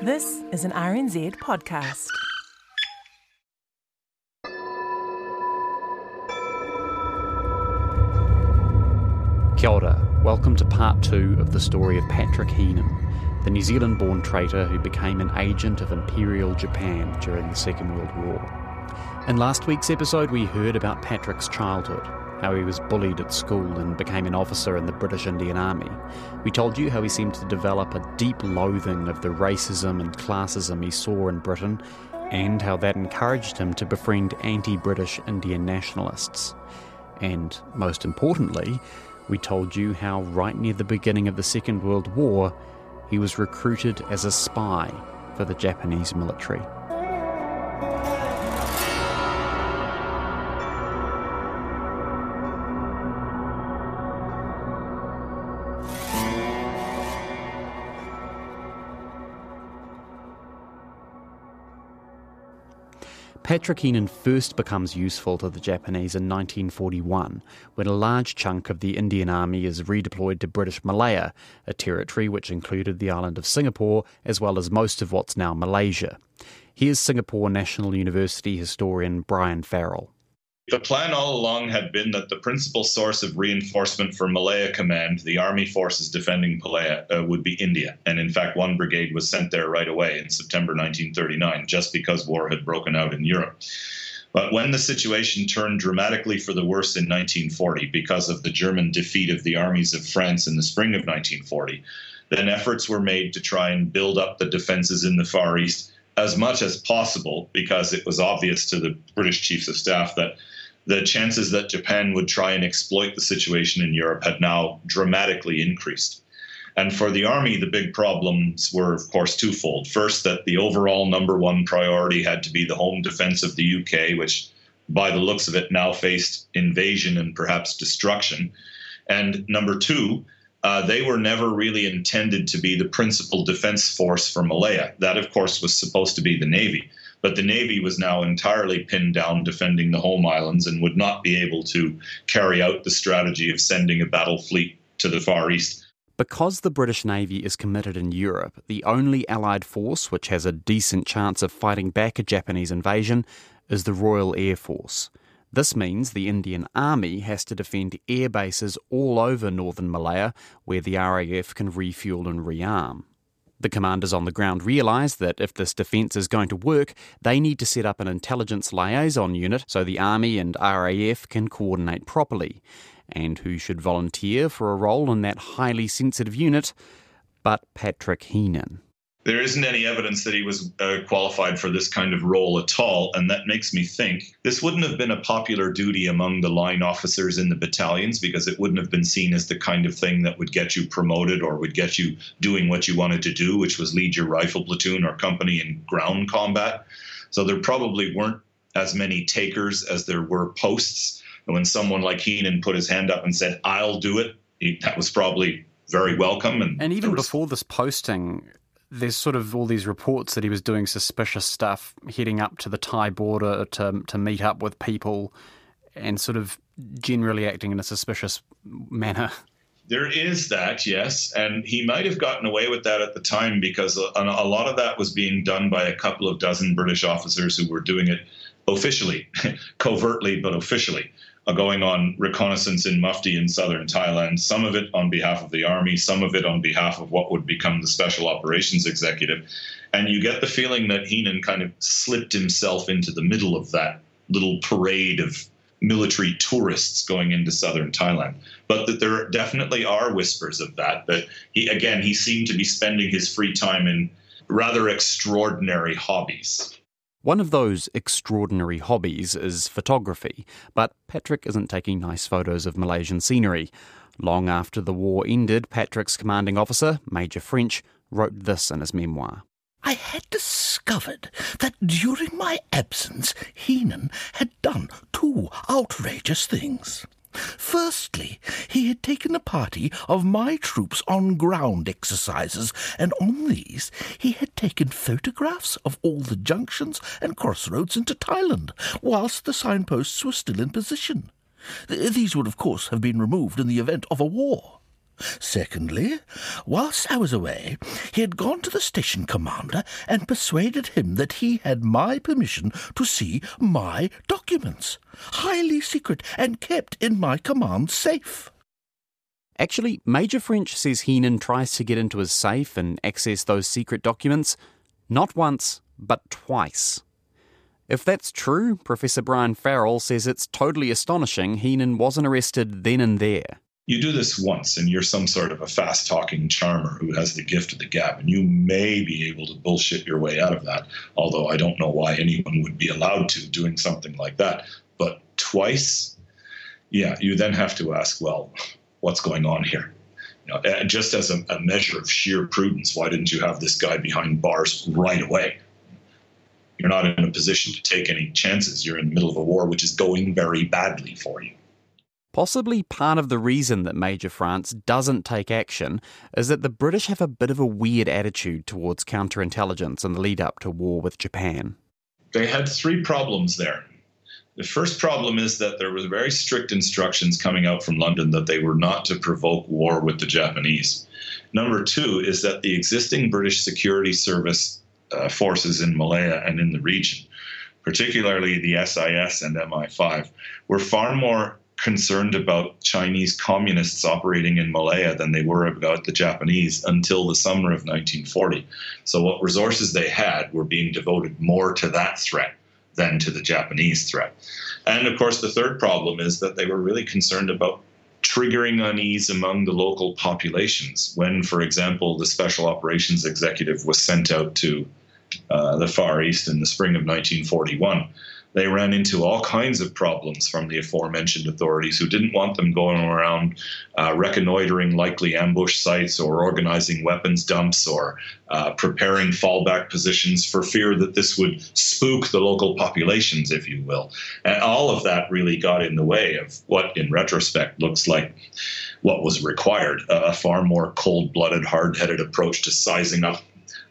This is an RNZ podcast. Kia ora. Welcome to part two of the story of Patrick Heenan, the New Zealand born traitor who became an agent of Imperial Japan during the Second World War. In last week's episode, we heard about Patrick's childhood, how he was bullied at school and became an officer in the British Indian Army. We told you how he seemed to develop a deep loathing of the racism and classism he saw in Britain, and how that encouraged him to befriend anti British Indian nationalists. And most importantly, we told you how, right near the beginning of the Second World War, he was recruited as a spy for the Japanese military. Patrick first becomes useful to the Japanese in 1941 when a large chunk of the Indian Army is redeployed to British Malaya, a territory which included the island of Singapore as well as most of what's now Malaysia. Here's Singapore National University historian Brian Farrell. The plan all along had been that the principal source of reinforcement for Malaya Command, the army forces defending Malaya, uh, would be India. And in fact, one brigade was sent there right away in September 1939, just because war had broken out in Europe. But when the situation turned dramatically for the worse in 1940 because of the German defeat of the armies of France in the spring of 1940, then efforts were made to try and build up the defenses in the Far East as much as possible because it was obvious to the British chiefs of staff that the chances that Japan would try and exploit the situation in Europe had now dramatically increased. And for the army, the big problems were, of course, twofold. First, that the overall number one priority had to be the home defense of the UK, which, by the looks of it, now faced invasion and perhaps destruction. And number two, uh, they were never really intended to be the principal defense force for Malaya. That, of course, was supposed to be the Navy. But the Navy was now entirely pinned down defending the home islands and would not be able to carry out the strategy of sending a battle fleet to the Far East. Because the British Navy is committed in Europe, the only Allied force which has a decent chance of fighting back a Japanese invasion is the Royal Air Force. This means the Indian Army has to defend air bases all over northern Malaya where the RAF can refuel and rearm. The commanders on the ground realise that if this defence is going to work, they need to set up an intelligence liaison unit so the Army and RAF can coordinate properly. And who should volunteer for a role in that highly sensitive unit but Patrick Heenan? There isn't any evidence that he was uh, qualified for this kind of role at all. And that makes me think this wouldn't have been a popular duty among the line officers in the battalions because it wouldn't have been seen as the kind of thing that would get you promoted or would get you doing what you wanted to do, which was lead your rifle platoon or company in ground combat. So there probably weren't as many takers as there were posts. And when someone like Heenan put his hand up and said, I'll do it, he, that was probably very welcome. And, and even was... before this posting, there's sort of all these reports that he was doing suspicious stuff, heading up to the Thai border to to meet up with people, and sort of generally acting in a suspicious manner. There is that, yes, and he might have gotten away with that at the time because a, a lot of that was being done by a couple of dozen British officers who were doing it officially, covertly, but officially going on reconnaissance in Mufti in southern Thailand, some of it on behalf of the army, some of it on behalf of what would become the special operations executive. And you get the feeling that Heenan kind of slipped himself into the middle of that little parade of military tourists going into southern Thailand. But that there definitely are whispers of that. That he, again, he seemed to be spending his free time in rather extraordinary hobbies. One of those extraordinary hobbies is photography, but Patrick isn't taking nice photos of Malaysian scenery. Long after the war ended, Patrick's commanding officer, Major French, wrote this in his memoir. I had discovered that during my absence, Heenan had done two outrageous things. Firstly, he had taken a party of my troops on ground exercises, and on these he had taken photographs of all the junctions and crossroads into Thailand, whilst the signposts were still in position. These would, of course, have been removed in the event of a war. Secondly, whilst I was away, he had gone to the station commander and persuaded him that he had my permission to see my documents, highly secret and kept in my command safe. Actually, Major French says Heenan tries to get into his safe and access those secret documents not once, but twice. If that's true, Professor Brian Farrell says it's totally astonishing Heenan wasn't arrested then and there. You do this once and you're some sort of a fast talking charmer who has the gift of the gab, and you may be able to bullshit your way out of that, although I don't know why anyone would be allowed to doing something like that. But twice, yeah, you then have to ask, well, what's going on here? You know, just as a, a measure of sheer prudence, why didn't you have this guy behind bars right away? You're not in a position to take any chances. You're in the middle of a war which is going very badly for you. Possibly part of the reason that Major France doesn't take action is that the British have a bit of a weird attitude towards counterintelligence in the lead up to war with Japan. They had three problems there. The first problem is that there were very strict instructions coming out from London that they were not to provoke war with the Japanese. Number two is that the existing British security service uh, forces in Malaya and in the region, particularly the SIS and MI5, were far more concerned about Chinese communists operating in Malaya than they were about the Japanese until the summer of 1940. So, what resources they had were being devoted more to that threat than to the Japanese threat. And of course, the third problem is that they were really concerned about triggering unease among the local populations when, for example, the Special Operations Executive was sent out to uh, the Far East in the spring of 1941 they ran into all kinds of problems from the aforementioned authorities who didn't want them going around uh, reconnoitering likely ambush sites or organizing weapons dumps or uh, preparing fallback positions for fear that this would spook the local populations, if you will. And all of that really got in the way of what, in retrospect, looks like what was required a far more cold blooded, hard headed approach to sizing up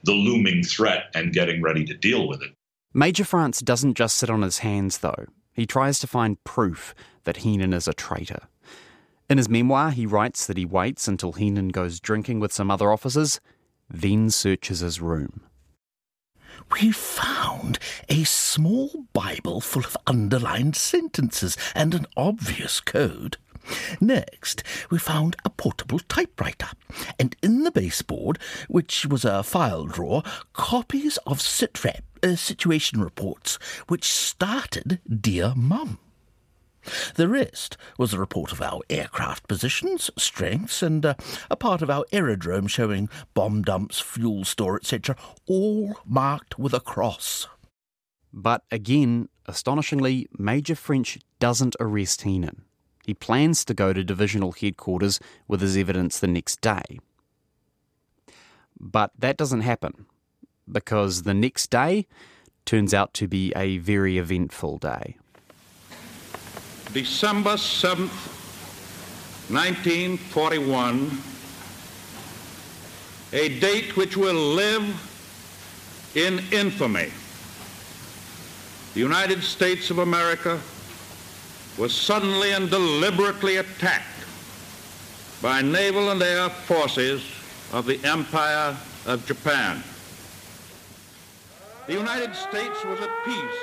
the looming threat and getting ready to deal with it. Major France doesn't just sit on his hands, though. He tries to find proof that Heenan is a traitor. In his memoir, he writes that he waits until Heenan goes drinking with some other officers, then searches his room. We found a small Bible full of underlined sentences and an obvious code. Next, we found a portable typewriter, and in the baseboard, which was a file drawer, copies of SITREP uh, situation reports, which started Dear Mum. The rest was a report of our aircraft positions, strengths, and uh, a part of our aerodrome showing bomb dumps, fuel store, etc., all marked with a cross. But again, astonishingly, Major French doesn't arrest Heenan. He plans to go to divisional headquarters with his evidence the next day. But that doesn't happen because the next day turns out to be a very eventful day. December 7th, 1941, a date which will live in infamy. The United States of America was suddenly and deliberately attacked by naval and air forces of the Empire of Japan. The United States was at peace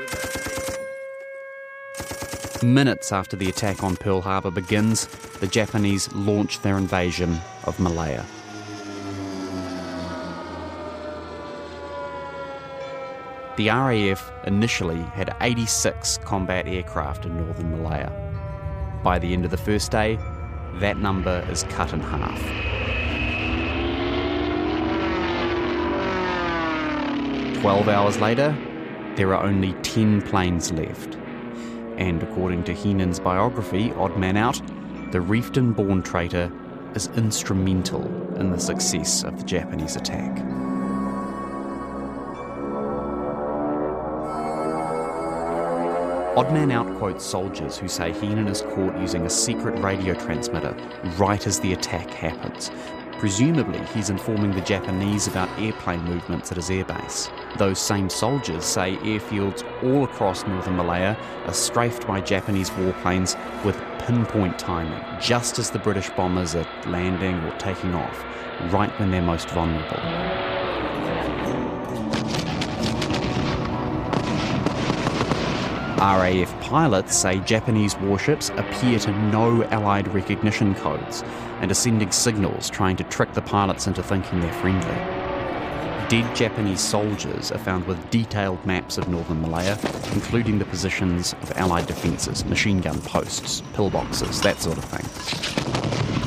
with. Minutes after the attack on Pearl Harbor begins, the Japanese launch their invasion of Malaya. The RAF initially had 86 combat aircraft in northern Malaya. By the end of the first day, that number is cut in half. Twelve hours later, there are only 10 planes left. And according to Heenan's biography, Odd Man Out, the Reefton born traitor is instrumental in the success of the Japanese attack. Oddman Out quotes soldiers who say Heenan is caught using a secret radio transmitter right as the attack happens. Presumably, he's informing the Japanese about airplane movements at his airbase. Those same soldiers say airfields all across northern Malaya are strafed by Japanese warplanes with pinpoint timing, just as the British bombers are landing or taking off, right when they're most vulnerable. RAF pilots say Japanese warships appear to know Allied recognition codes and are sending signals trying to trick the pilots into thinking they're friendly. Dead Japanese soldiers are found with detailed maps of northern Malaya, including the positions of Allied defences, machine gun posts, pillboxes, that sort of thing.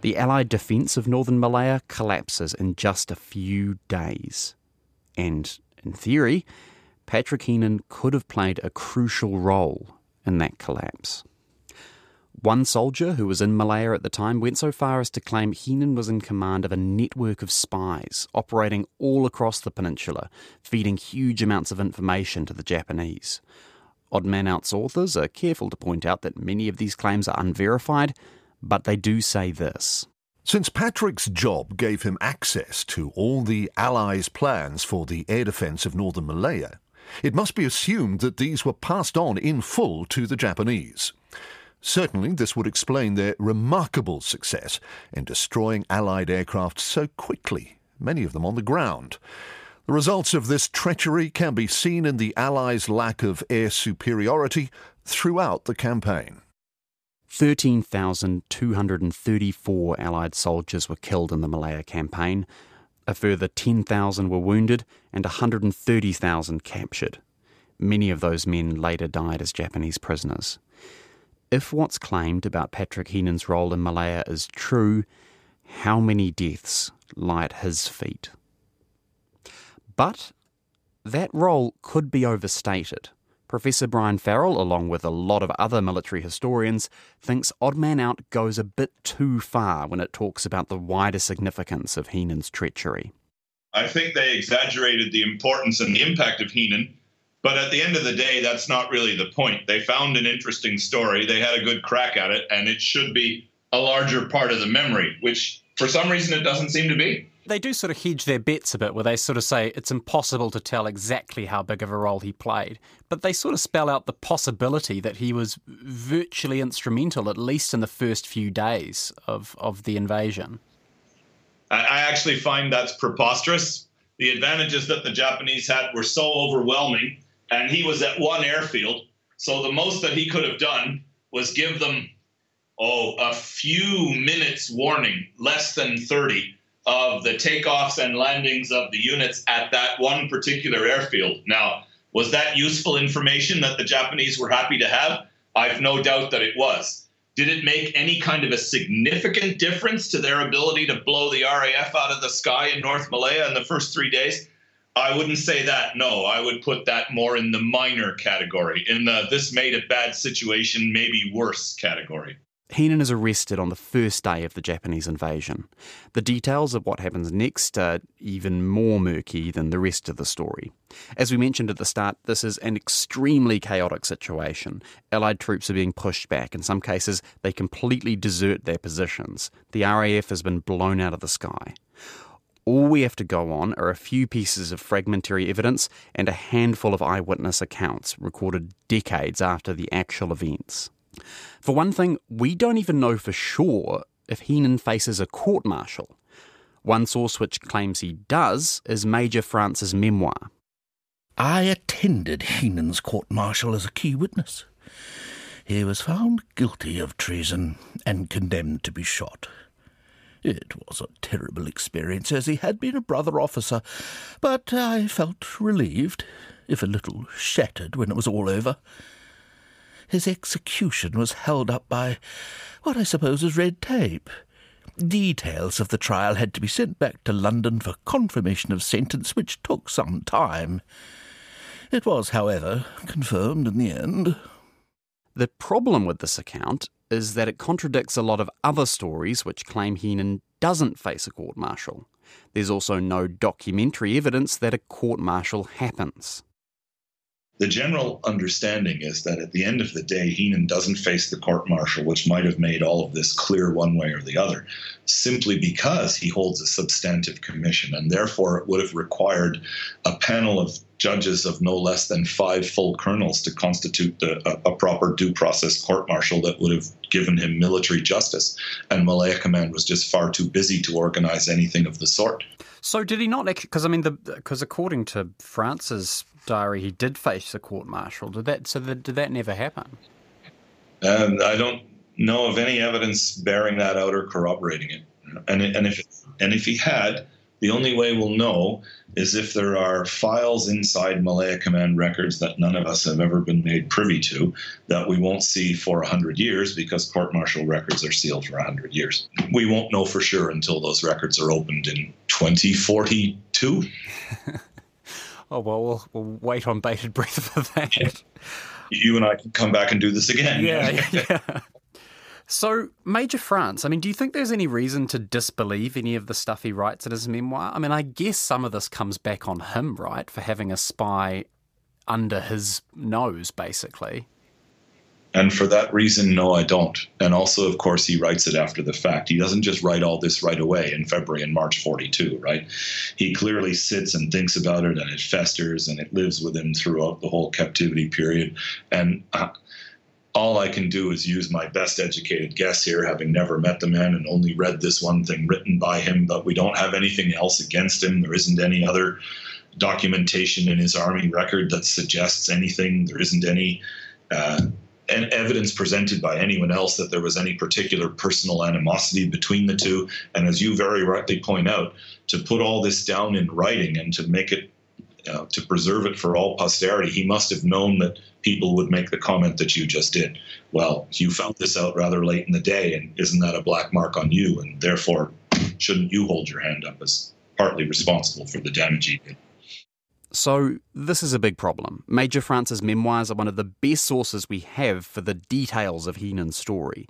The Allied defence of northern Malaya collapses in just a few days. And, in theory, Patrick Heenan could have played a crucial role in that collapse. One soldier who was in Malaya at the time went so far as to claim Heenan was in command of a network of spies operating all across the peninsula, feeding huge amounts of information to the Japanese. Odd Man Out's authors are careful to point out that many of these claims are unverified, but they do say this. Since Patrick's job gave him access to all the Allies' plans for the air defence of northern Malaya, it must be assumed that these were passed on in full to the Japanese. Certainly, this would explain their remarkable success in destroying Allied aircraft so quickly, many of them on the ground. The results of this treachery can be seen in the Allies' lack of air superiority throughout the campaign. 13,234 Allied soldiers were killed in the Malaya campaign, a further 10,000 were wounded, and 130,000 captured. Many of those men later died as Japanese prisoners. If what's claimed about Patrick Heenan's role in Malaya is true, how many deaths lie at his feet? But that role could be overstated. Professor Brian Farrell, along with a lot of other military historians, thinks Odd Man Out goes a bit too far when it talks about the wider significance of Heenan's treachery. I think they exaggerated the importance and the impact of Heenan, but at the end of the day, that's not really the point. They found an interesting story, they had a good crack at it, and it should be a larger part of the memory, which for some reason it doesn't seem to be they do sort of hedge their bets a bit where they sort of say it's impossible to tell exactly how big of a role he played. But they sort of spell out the possibility that he was virtually instrumental, at least in the first few days of, of the invasion. I actually find that's preposterous. The advantages that the Japanese had were so overwhelming, and he was at one airfield. So the most that he could have done was give them, oh, a few minutes warning, less than 30 of the takeoffs and landings of the units at that one particular airfield. Now, was that useful information that the Japanese were happy to have? I've no doubt that it was. Did it make any kind of a significant difference to their ability to blow the RAF out of the sky in North Malaya in the first three days? I wouldn't say that. No, I would put that more in the minor category, in the this made a bad situation maybe worse category. Heenan is arrested on the first day of the Japanese invasion. The details of what happens next are even more murky than the rest of the story. As we mentioned at the start, this is an extremely chaotic situation. Allied troops are being pushed back. In some cases, they completely desert their positions. The RAF has been blown out of the sky. All we have to go on are a few pieces of fragmentary evidence and a handful of eyewitness accounts recorded decades after the actual events. For one thing, we don't even know for sure if Heenan faces a court martial. One source which claims he does is Major France's memoir. I attended Heenan's court martial as a key witness. He was found guilty of treason and condemned to be shot. It was a terrible experience, as he had been a brother officer, but I felt relieved, if a little shattered, when it was all over his execution was held up by what I suppose is red tape. Details of the trial had to be sent back to London for confirmation of sentence, which took some time. It was, however, confirmed in the end. The problem with this account is that it contradicts a lot of other stories which claim Heenan doesn't face a court martial. There's also no documentary evidence that a court martial happens. The general understanding is that at the end of the day, Heenan doesn't face the court martial, which might have made all of this clear one way or the other, simply because he holds a substantive commission. And therefore, it would have required a panel of judges of no less than five full colonels to constitute a, a, proper due process court martial that would have given him military justice. And Malaya Command was just far too busy to organize anything of the sort. So did he not? Because I mean, because according to France's diary, he did face a court martial. Did that? So did that never happen? And I don't know of any evidence bearing that out or corroborating it. And and if and if he had, the only way we'll know is if there are files inside Malaya Command records that none of us have ever been made privy to that we won't see for 100 years because court martial records are sealed for 100 years. We won't know for sure until those records are opened in 2042. oh, well, well, we'll wait on bated breath for that. Yeah. You and I can come back and do this again. Yeah, yeah. So, Major France, I mean, do you think there's any reason to disbelieve any of the stuff he writes in his memoir? I mean, I guess some of this comes back on him, right, for having a spy under his nose, basically. And for that reason, no, I don't. And also, of course, he writes it after the fact. He doesn't just write all this right away in February and March 42, right? He clearly sits and thinks about it, and it festers, and it lives with him throughout the whole captivity period. And uh, all I can do is use my best educated guess here, having never met the man and only read this one thing written by him, but we don't have anything else against him. There isn't any other documentation in his army record that suggests anything. There isn't any uh, evidence presented by anyone else that there was any particular personal animosity between the two. And as you very rightly point out, to put all this down in writing and to make it uh, to preserve it for all posterity, he must have known that people would make the comment that you just did. Well, you found this out rather late in the day, and isn't that a black mark on you? And therefore, shouldn't you hold your hand up as partly responsible for the damage he did? So, this is a big problem. Major France's memoirs are one of the best sources we have for the details of Heenan's story.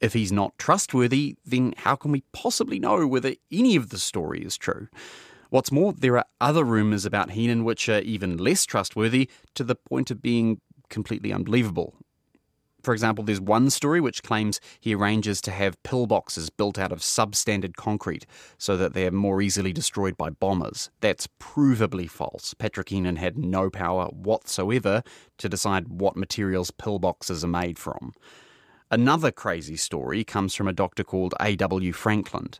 If he's not trustworthy, then how can we possibly know whether any of the story is true? What's more, there are other rumours about Heenan which are even less trustworthy to the point of being completely unbelievable. For example, there's one story which claims he arranges to have pillboxes built out of substandard concrete so that they're more easily destroyed by bombers. That's provably false. Patrick Heenan had no power whatsoever to decide what materials pillboxes are made from. Another crazy story comes from a doctor called A.W. Frankland.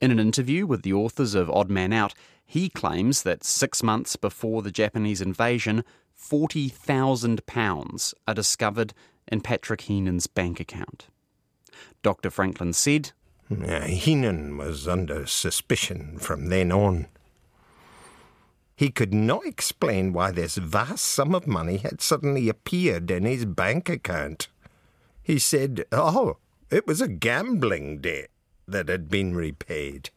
In an interview with the authors of Odd Man Out, he claims that six months before the Japanese invasion, £40,000 are discovered in Patrick Heenan's bank account. Dr. Frankland said, Heenan was under suspicion from then on. He could not explain why this vast sum of money had suddenly appeared in his bank account. He said, Oh, it was a gambling debt that had been repaid.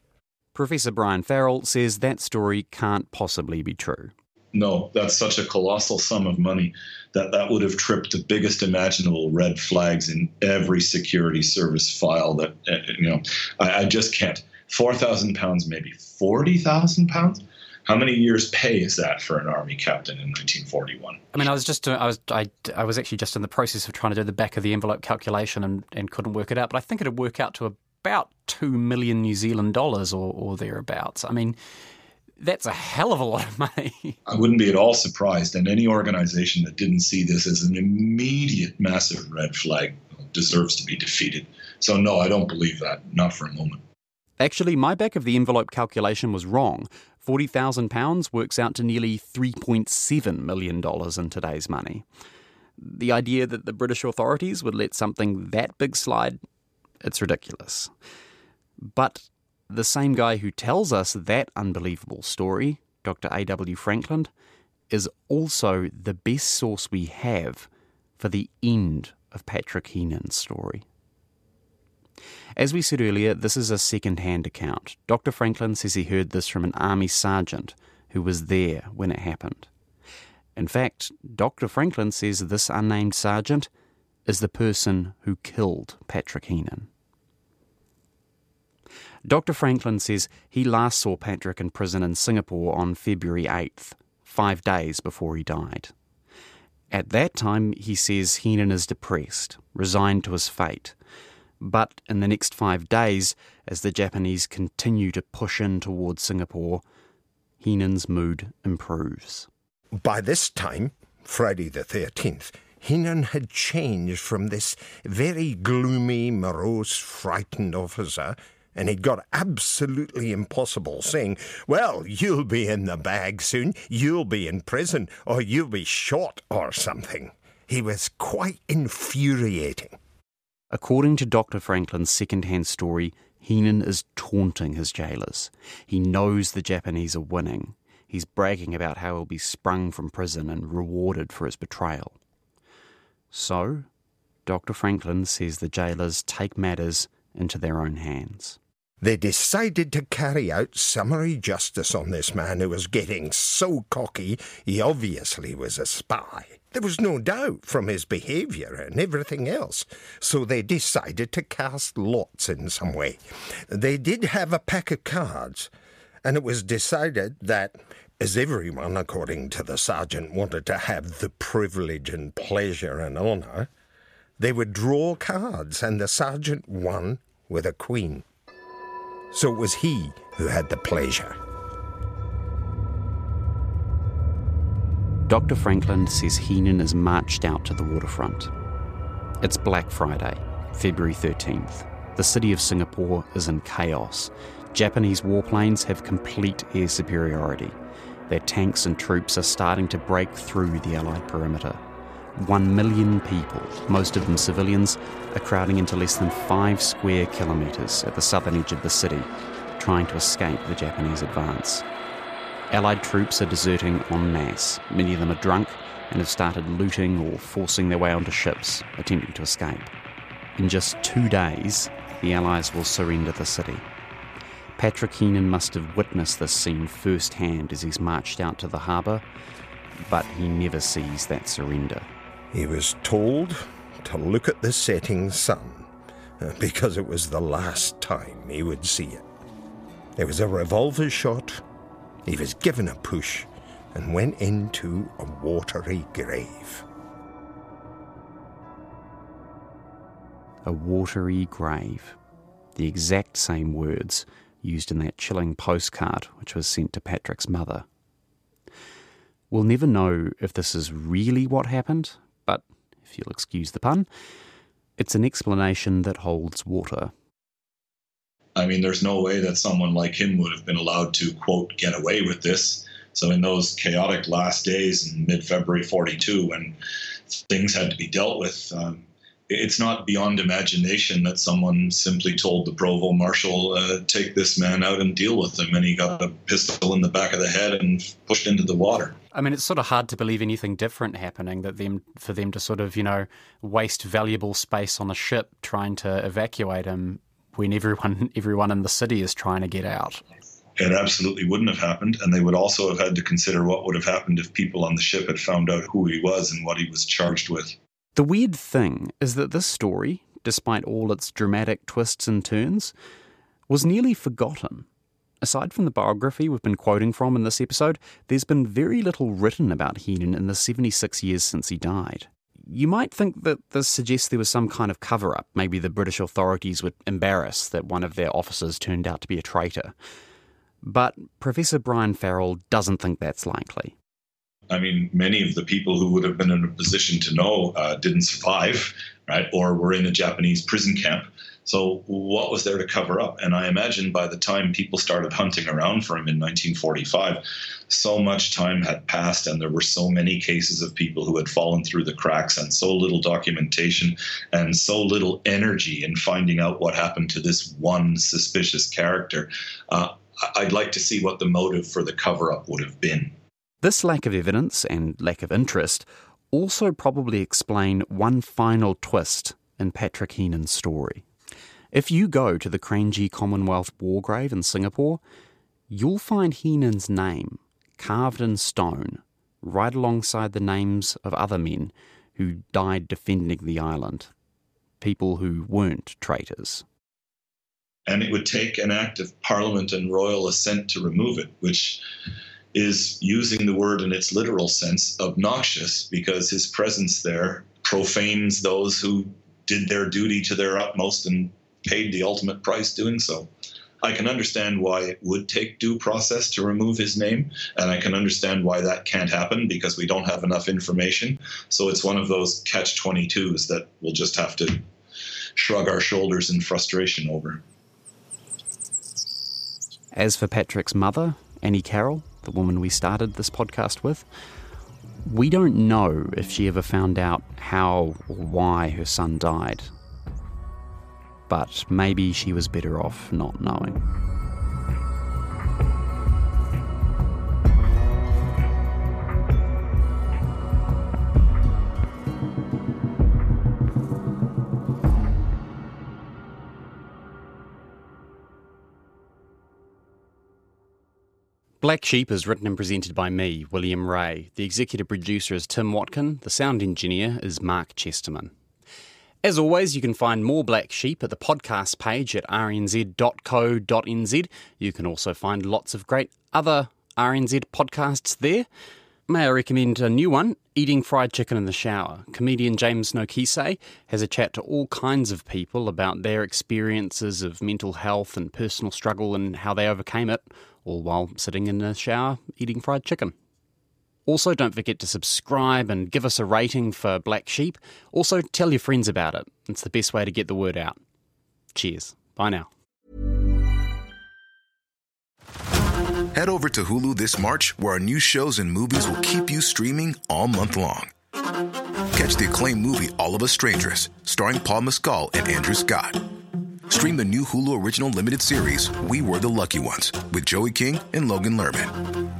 Professor Brian Farrell says that story can't possibly be true. No, that's such a colossal sum of money that that would have tripped the biggest imaginable red flags in every security service file. That uh, you know, I, I just can't. Four thousand pounds, maybe forty thousand pounds. How many years' pay is that for an army captain in 1941? I mean, I was just I was I, I was actually just in the process of trying to do the back of the envelope calculation and, and couldn't work it out, but I think it'd work out to about two million New Zealand dollars or, or thereabouts. I mean, that's a hell of a lot of money. I wouldn't be at all surprised, and any organization that didn't see this as an immediate massive red flag deserves to be defeated. So, no, I don't believe that, not for a moment. Actually, my back of the envelope calculation was wrong. £40,000 works out to nearly $3.7 million in today's money. The idea that the British authorities would let something that big slide it's ridiculous. But the same guy who tells us that unbelievable story, Dr. A.W. Frankland, is also the best source we have for the end of Patrick Heenan's story. As we said earlier, this is a second hand account. Dr. Frankland says he heard this from an army sergeant who was there when it happened. In fact, Dr. Frankland says this unnamed sergeant is the person who killed Patrick Heenan. Dr. Frankland says he last saw Patrick in prison in Singapore on February 8th, five days before he died. At that time, he says Heenan is depressed, resigned to his fate. But in the next five days, as the Japanese continue to push in towards Singapore, Heenan's mood improves. By this time, Friday the 13th, Heenan had changed from this very gloomy, morose, frightened officer and it got absolutely impossible, saying, Well, you'll be in the bag soon, you'll be in prison, or you'll be shot or something. He was quite infuriating. According to Dr. Frankland's second hand story, Heenan is taunting his jailers. He knows the Japanese are winning. He's bragging about how he'll be sprung from prison and rewarded for his betrayal. So, Dr. Frankland says the jailers take matters into their own hands. They decided to carry out summary justice on this man who was getting so cocky he obviously was a spy. There was no doubt from his behaviour and everything else, so they decided to cast lots in some way. They did have a pack of cards, and it was decided that, as everyone, according to the sergeant, wanted to have the privilege and pleasure and honour, they would draw cards, and the sergeant won with a queen. So it was he who had the pleasure. Dr. Frankland says Heenan is marched out to the waterfront. It's Black Friday, February 13th. The city of Singapore is in chaos. Japanese warplanes have complete air superiority. Their tanks and troops are starting to break through the Allied perimeter. One million people, most of them civilians, are crowding into less than five square kilometres at the southern edge of the city, trying to escape the Japanese advance. Allied troops are deserting en masse. Many of them are drunk and have started looting or forcing their way onto ships, attempting to escape. In just two days, the Allies will surrender the city. Patrick Heenan must have witnessed this scene firsthand as he's marched out to the harbour, but he never sees that surrender. He was told to look at the setting sun uh, because it was the last time he would see it. There was a revolver shot he was given a push and went into a watery grave. A watery grave. The exact same words used in that chilling postcard which was sent to Patrick's mother. We'll never know if this is really what happened, but if you'll excuse the pun, it's an explanation that holds water. I mean, there's no way that someone like him would have been allowed to, quote, get away with this. So, in those chaotic last days in mid February 42, when things had to be dealt with, um, it's not beyond imagination that someone simply told the provost marshal, uh, take this man out and deal with him. And he got a pistol in the back of the head and pushed into the water. I mean, it's sort of hard to believe anything different happening. That them for them to sort of you know waste valuable space on a ship trying to evacuate him when everyone everyone in the city is trying to get out. It absolutely wouldn't have happened, and they would also have had to consider what would have happened if people on the ship had found out who he was and what he was charged with. The weird thing is that this story, despite all its dramatic twists and turns, was nearly forgotten. Aside from the biography we've been quoting from in this episode, there's been very little written about Heenan in the 76 years since he died. You might think that this suggests there was some kind of cover up. Maybe the British authorities were embarrassed that one of their officers turned out to be a traitor. But Professor Brian Farrell doesn't think that's likely. I mean, many of the people who would have been in a position to know uh, didn't survive, right, or were in a Japanese prison camp. So, what was there to cover up? And I imagine by the time people started hunting around for him in 1945, so much time had passed, and there were so many cases of people who had fallen through the cracks, and so little documentation, and so little energy in finding out what happened to this one suspicious character. Uh, I'd like to see what the motive for the cover up would have been. This lack of evidence and lack of interest also probably explain one final twist in Patrick Heenan's story. If you go to the Kranji Commonwealth War Grave in Singapore, you'll find Heenan's name carved in stone right alongside the names of other men who died defending the island, people who weren't traitors. And it would take an act of parliament and royal assent to remove it, which is using the word in its literal sense obnoxious because his presence there profanes those who did their duty to their utmost and paid the ultimate price doing so. I can understand why it would take due process to remove his name, and I can understand why that can't happen because we don't have enough information. So it's one of those catch 22s that we'll just have to shrug our shoulders in frustration over. As for Patrick's mother, Annie Carroll, the woman we started this podcast with, we don't know if she ever found out how or why her son died but maybe she was better off not knowing. Black Sheep is written and presented by me, William Ray. The executive producer is Tim Watkin. The sound engineer is Mark Chesterman. As always, you can find more Black Sheep at the podcast page at rnz.co.nz. You can also find lots of great other RNZ podcasts there. May I recommend a new one, Eating Fried Chicken in the Shower. Comedian James Nokise has a chat to all kinds of people about their experiences of mental health and personal struggle and how they overcame it, all while sitting in the shower eating fried chicken. Also, don't forget to subscribe and give us a rating for Black Sheep. Also, tell your friends about it. It's the best way to get the word out. Cheers. Bye now. Head over to Hulu this March, where our new shows and movies will keep you streaming all month long. Catch the acclaimed movie All of Us Strangers, starring Paul Mescal and Andrew Scott. Stream the new Hulu original limited series We Were the Lucky Ones with Joey King and Logan Lerman.